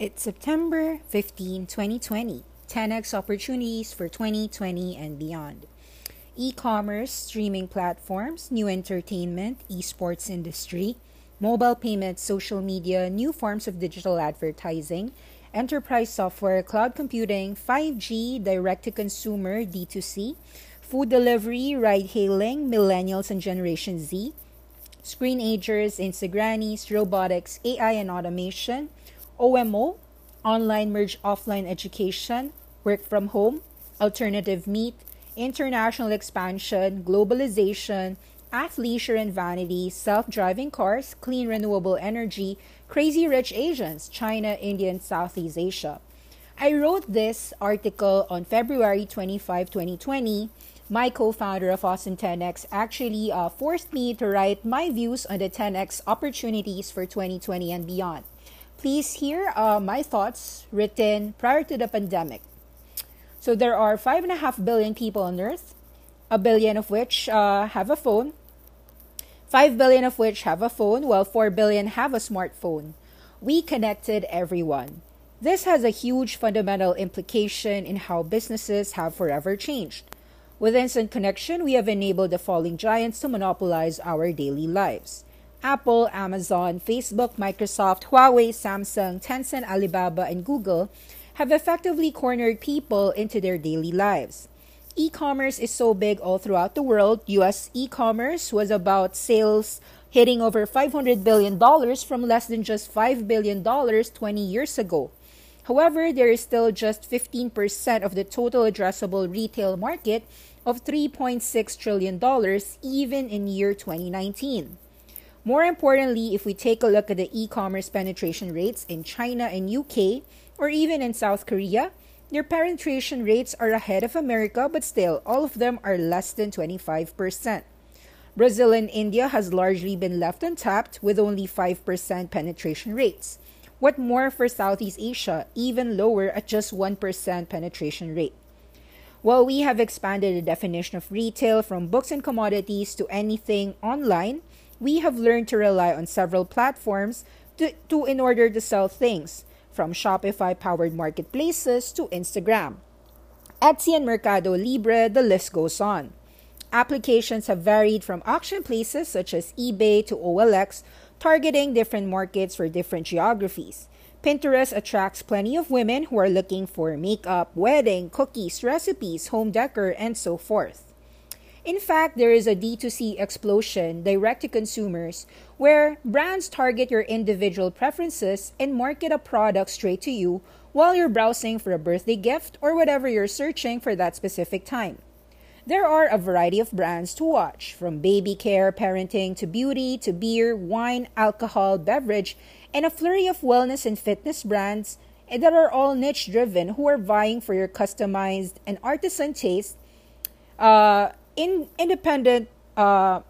It's September 15, 2020. 10x opportunities for 2020 and beyond. E commerce, streaming platforms, new entertainment, esports industry, mobile payments, social media, new forms of digital advertising, enterprise software, cloud computing, 5G, direct to consumer, D2C, food delivery, ride hailing, millennials and Generation Z, screenagers, Instagrannies, robotics, AI and automation, OMO, online merge offline education, work from home, alternative meat, international expansion, globalization, athleisure and vanity, self driving cars, clean renewable energy, crazy rich Asians, China, India, and Southeast Asia. I wrote this article on February 25, 2020. My co founder of Austin 10X actually uh, forced me to write my views on the 10X opportunities for 2020 and beyond. Please hear uh, my thoughts written prior to the pandemic. So there are 5.5 billion people on Earth, a billion of which uh, have a phone, 5 billion of which have a phone, while 4 billion have a smartphone. We connected everyone. This has a huge fundamental implication in how businesses have forever changed. With instant connection, we have enabled the falling giants to monopolize our daily lives. Apple, Amazon, Facebook, Microsoft, Huawei, Samsung, Tencent, Alibaba, and Google have effectively cornered people into their daily lives. E commerce is so big all throughout the world. US e commerce was about sales hitting over $500 billion from less than just $5 billion 20 years ago. However, there is still just 15% of the total addressable retail market of $3.6 trillion even in year 2019. More importantly, if we take a look at the e commerce penetration rates in China and UK, or even in South Korea, their penetration rates are ahead of America, but still, all of them are less than 25%. Brazil and India has largely been left untapped with only 5% penetration rates. What more for Southeast Asia, even lower at just 1% penetration rate? While we have expanded the definition of retail from books and commodities to anything online, we have learned to rely on several platforms to, to in order to sell things, from Shopify powered marketplaces to Instagram. Etsy and Mercado Libre, the list goes on. Applications have varied from auction places such as eBay to OLX, targeting different markets for different geographies. Pinterest attracts plenty of women who are looking for makeup, wedding, cookies, recipes, home decor, and so forth. In fact, there is a D2C explosion direct to consumers where brands target your individual preferences and market a product straight to you while you're browsing for a birthday gift or whatever you're searching for that specific time. There are a variety of brands to watch, from baby care, parenting, to beauty, to beer, wine, alcohol, beverage, and a flurry of wellness and fitness brands that are all niche driven who are vying for your customized and artisan taste uh, in independent uh,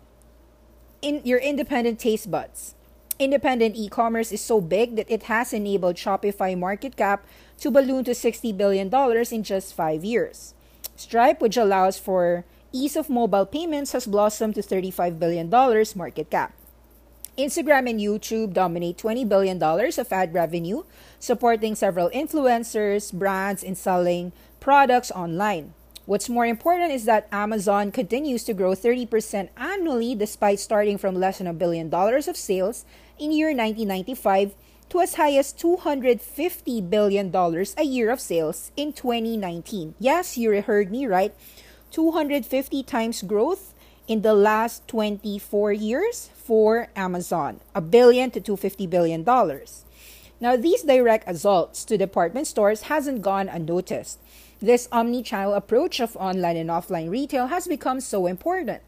in your independent taste buds. Independent e-commerce is so big that it has enabled Shopify market cap to balloon to $60 billion in just five years. Stripe, which allows for ease of mobile payments, has blossomed to $35 billion market cap. Instagram and YouTube dominate $20 billion of ad revenue, supporting several influencers, brands, and selling products online. What's more important is that Amazon continues to grow 30% annually despite starting from less than a billion dollars of sales in year 1995 to as high as $250 billion a year of sales in 2019. Yes, you heard me right. 250 times growth in the last 24 years for Amazon. A billion to 250 billion dollars. Now, these direct assaults to department stores hasn't gone unnoticed. This omni-channel approach of online and offline retail has become so important.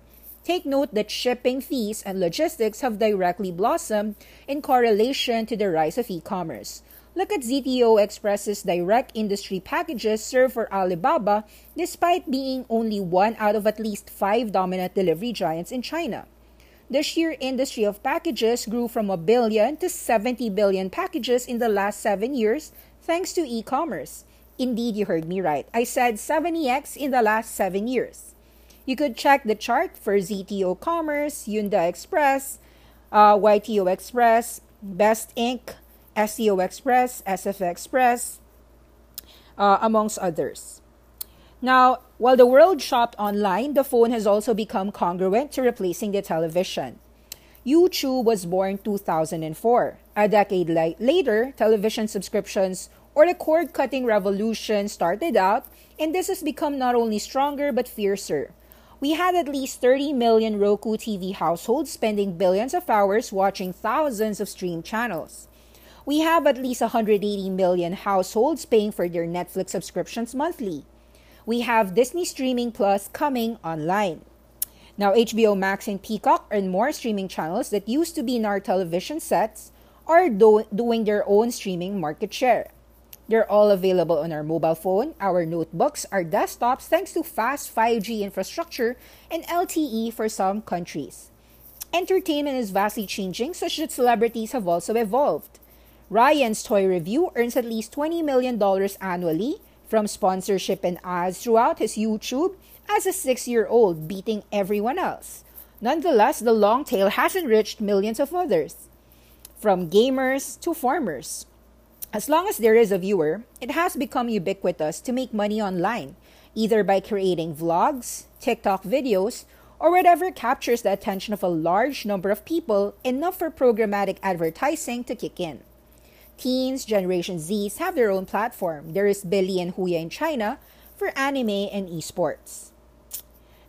Take note that shipping fees and logistics have directly blossomed in correlation to the rise of e-commerce. Look at ZTO Express's direct industry packages served for Alibaba despite being only one out of at least five dominant delivery giants in China. The sheer industry of packages grew from a billion to 70 billion packages in the last seven years thanks to e commerce. Indeed, you heard me right. I said 70x in the last seven years. You could check the chart for ZTO Commerce, Yunda Express, uh, YTO Express, Best Inc., STO Express, SF Express, uh, amongst others. Now, while the world shopped online, the phone has also become congruent to replacing the television. YouTube was born 2004. A decade later, television subscriptions or the cord cutting revolution started out, and this has become not only stronger but fiercer. We had at least 30 million Roku TV households spending billions of hours watching thousands of stream channels. We have at least 180 million households paying for their Netflix subscriptions monthly. We have Disney Streaming Plus coming online. Now, HBO Max and Peacock and more streaming channels that used to be in our television sets are do- doing their own streaming market share. They're all available on our mobile phone, our notebooks, our desktops, thanks to fast 5G infrastructure and LTE for some countries. Entertainment is vastly changing, such that celebrities have also evolved. Ryan's Toy Review earns at least $20 million annually from sponsorship and ads throughout his YouTube as a six year old, beating everyone else. Nonetheless, the long tail has enriched millions of others, from gamers to farmers. As long as there is a viewer, it has become ubiquitous to make money online, either by creating vlogs, TikTok videos, or whatever captures the attention of a large number of people enough for programmatic advertising to kick in. Teens, Generation Zs have their own platform. There is Bilibili and Huya in China for anime and esports.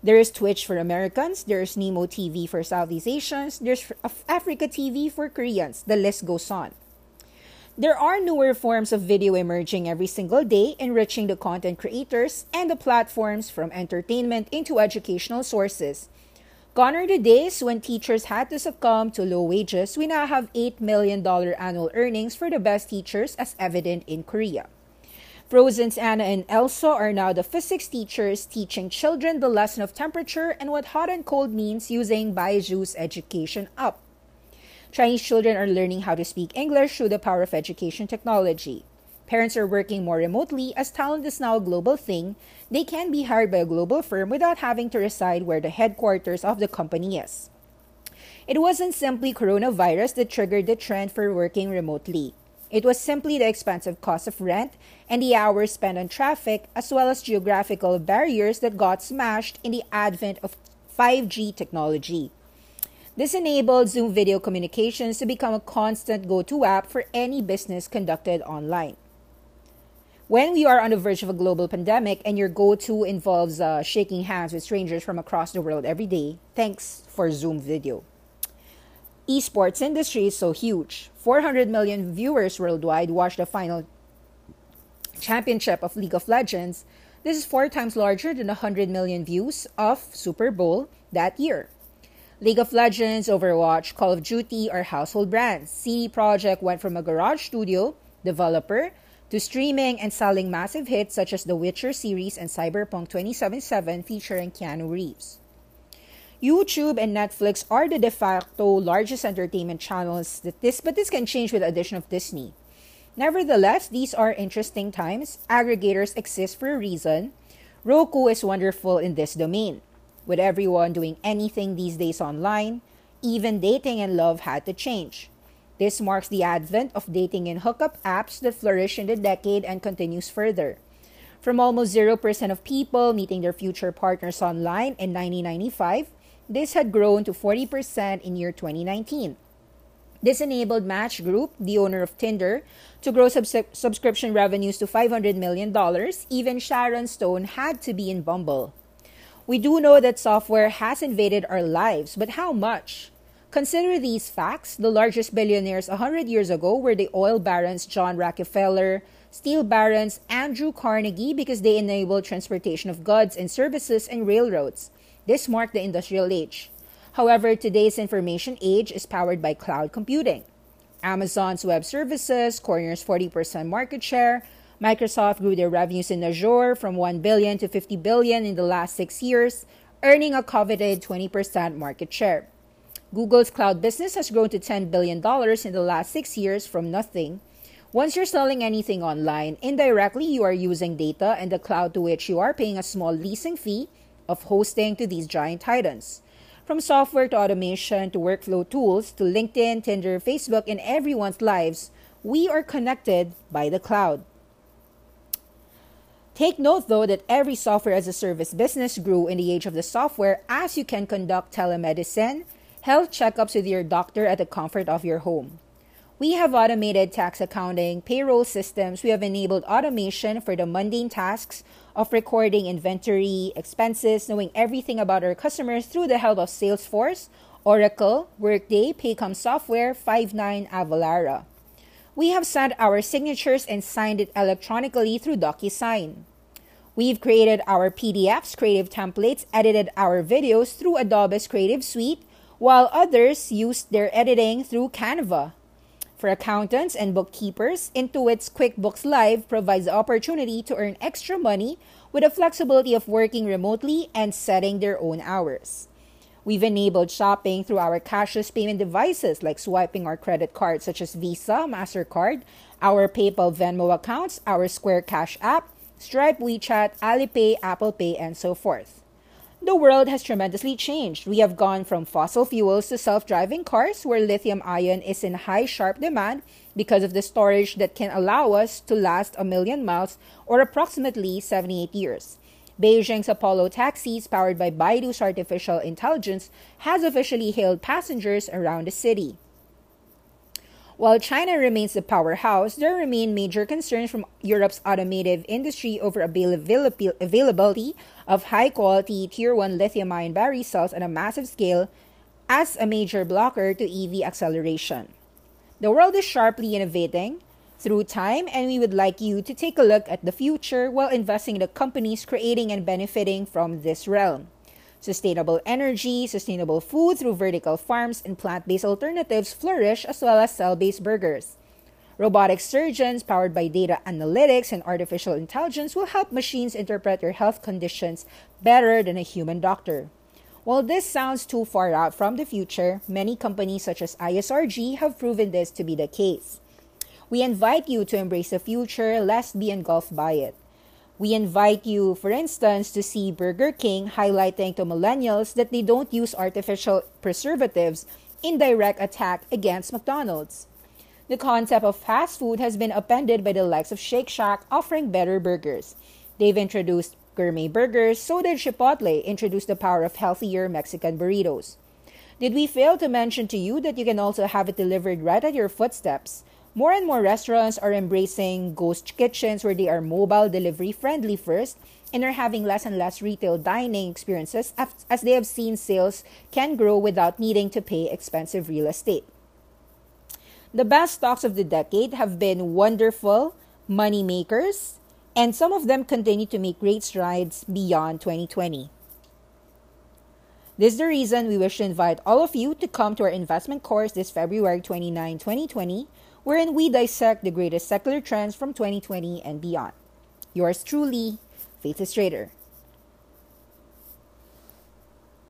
There is Twitch for Americans, there's Nimo TV for Southeast Asians, there's AfreecaTV for Koreans. The list goes on. There are newer forms of video emerging every single day, enriching the content creators and the platforms from entertainment into educational sources. Gone are the days when teachers had to succumb to low wages. We now have $8 million annual earnings for the best teachers, as evident in Korea. Frozen's Anna and Elsa are now the physics teachers teaching children the lesson of temperature and what hot and cold means using Byju's education up. Chinese children are learning how to speak English through the power of education technology. Parents are working more remotely as talent is now a global thing. They can be hired by a global firm without having to reside where the headquarters of the company is. It wasn't simply coronavirus that triggered the trend for working remotely. It was simply the expensive cost of rent and the hours spent on traffic, as well as geographical barriers that got smashed in the advent of 5G technology. This enabled Zoom video communications to become a constant go to app for any business conducted online. When we are on the verge of a global pandemic and your go to involves uh, shaking hands with strangers from across the world every day, thanks for Zoom video. Esports industry is so huge. 400 million viewers worldwide watched the final championship of League of Legends. This is four times larger than the 100 million views of Super Bowl that year. League of Legends, Overwatch, Call of Duty are household brands. CD Projekt went from a garage studio developer to streaming and selling massive hits such as The Witcher series and Cyberpunk 2077 featuring Keanu Reeves. YouTube and Netflix are the de facto largest entertainment channels that this but this can change with the addition of Disney. Nevertheless, these are interesting times. Aggregators exist for a reason. Roku is wonderful in this domain. With everyone doing anything these days online, even dating and love had to change. This marks the advent of dating and hookup apps that flourished in the decade and continues further. From almost 0% of people meeting their future partners online in 1995, this had grown to 40% in year 2019. This enabled Match Group, the owner of Tinder, to grow subs- subscription revenues to $500 million. Even Sharon Stone had to be in Bumble. We do know that software has invaded our lives, but how much? Consider these facts. The largest billionaires 100 years ago were the oil barons John Rockefeller, steel barons Andrew Carnegie because they enabled transportation of goods and services and railroads. This marked the industrial age. However, today's information age is powered by cloud computing. Amazon's web services corners 40% market share. Microsoft grew their revenues in Azure from 1 billion to 50 billion in the last 6 years, earning a coveted 20% market share. Google's cloud business has grown to $10 billion in the last 6 years from nothing. Once you're selling anything online, indirectly you are using data and the cloud to which you are paying a small leasing fee of hosting to these giant titans. From software to automation to workflow tools to LinkedIn, Tinder, Facebook, and everyone's lives, we are connected by the cloud. Take note though that every software as a service business grew in the age of the software as you can conduct telemedicine, health checkups with your doctor at the comfort of your home. We have automated tax accounting, payroll systems. We have enabled automation for the mundane tasks of recording inventory, expenses, knowing everything about our customers through the help of Salesforce, Oracle, Workday, Paycom Software, Five9, Avalara. We have sent our signatures and signed it electronically through DocuSign. We've created our PDFs, creative templates, edited our videos through Adobe's Creative Suite, while others used their editing through Canva. For accountants and bookkeepers, Intuit's QuickBooks Live provides the opportunity to earn extra money with the flexibility of working remotely and setting their own hours. We've enabled shopping through our cashless payment devices like swiping our credit cards such as Visa, MasterCard, our PayPal Venmo accounts, our Square Cash app, Stripe WeChat, Alipay, Apple Pay, and so forth the world has tremendously changed. We have gone from fossil fuels to self driving cars, where lithium ion is in high, sharp demand because of the storage that can allow us to last a million miles or approximately 78 years. Beijing's Apollo taxis, powered by Baidu's artificial intelligence, has officially hailed passengers around the city. While China remains the powerhouse, there remain major concerns from Europe's automotive industry over availability of high quality Tier 1 lithium ion battery cells on a massive scale as a major blocker to EV acceleration. The world is sharply innovating through time, and we would like you to take a look at the future while investing in the companies creating and benefiting from this realm sustainable energy, sustainable food through vertical farms, and plant based alternatives flourish as well as cell based burgers. Robotic surgeons powered by data analytics and artificial intelligence will help machines interpret your health conditions better than a human doctor. While this sounds too far out from the future, many companies such as ISRG have proven this to be the case. We invite you to embrace the future lest be engulfed by it. We invite you, for instance, to see Burger King highlighting to millennials that they don't use artificial preservatives in direct attack against McDonald's. The concept of fast food has been appended by the likes of Shake Shack offering better burgers. They've introduced gourmet burgers, so did Chipotle introduce the power of healthier Mexican burritos. Did we fail to mention to you that you can also have it delivered right at your footsteps? More and more restaurants are embracing ghost kitchens where they are mobile delivery friendly first and are having less and less retail dining experiences as they have seen sales can grow without needing to pay expensive real estate. The best stocks of the decade have been wonderful money makers, and some of them continue to make great strides beyond 2020. This is the reason we wish to invite all of you to come to our investment course this February 29, 2020 wherein we dissect the greatest secular trends from 2020 and beyond. Yours truly, Faith is Trader.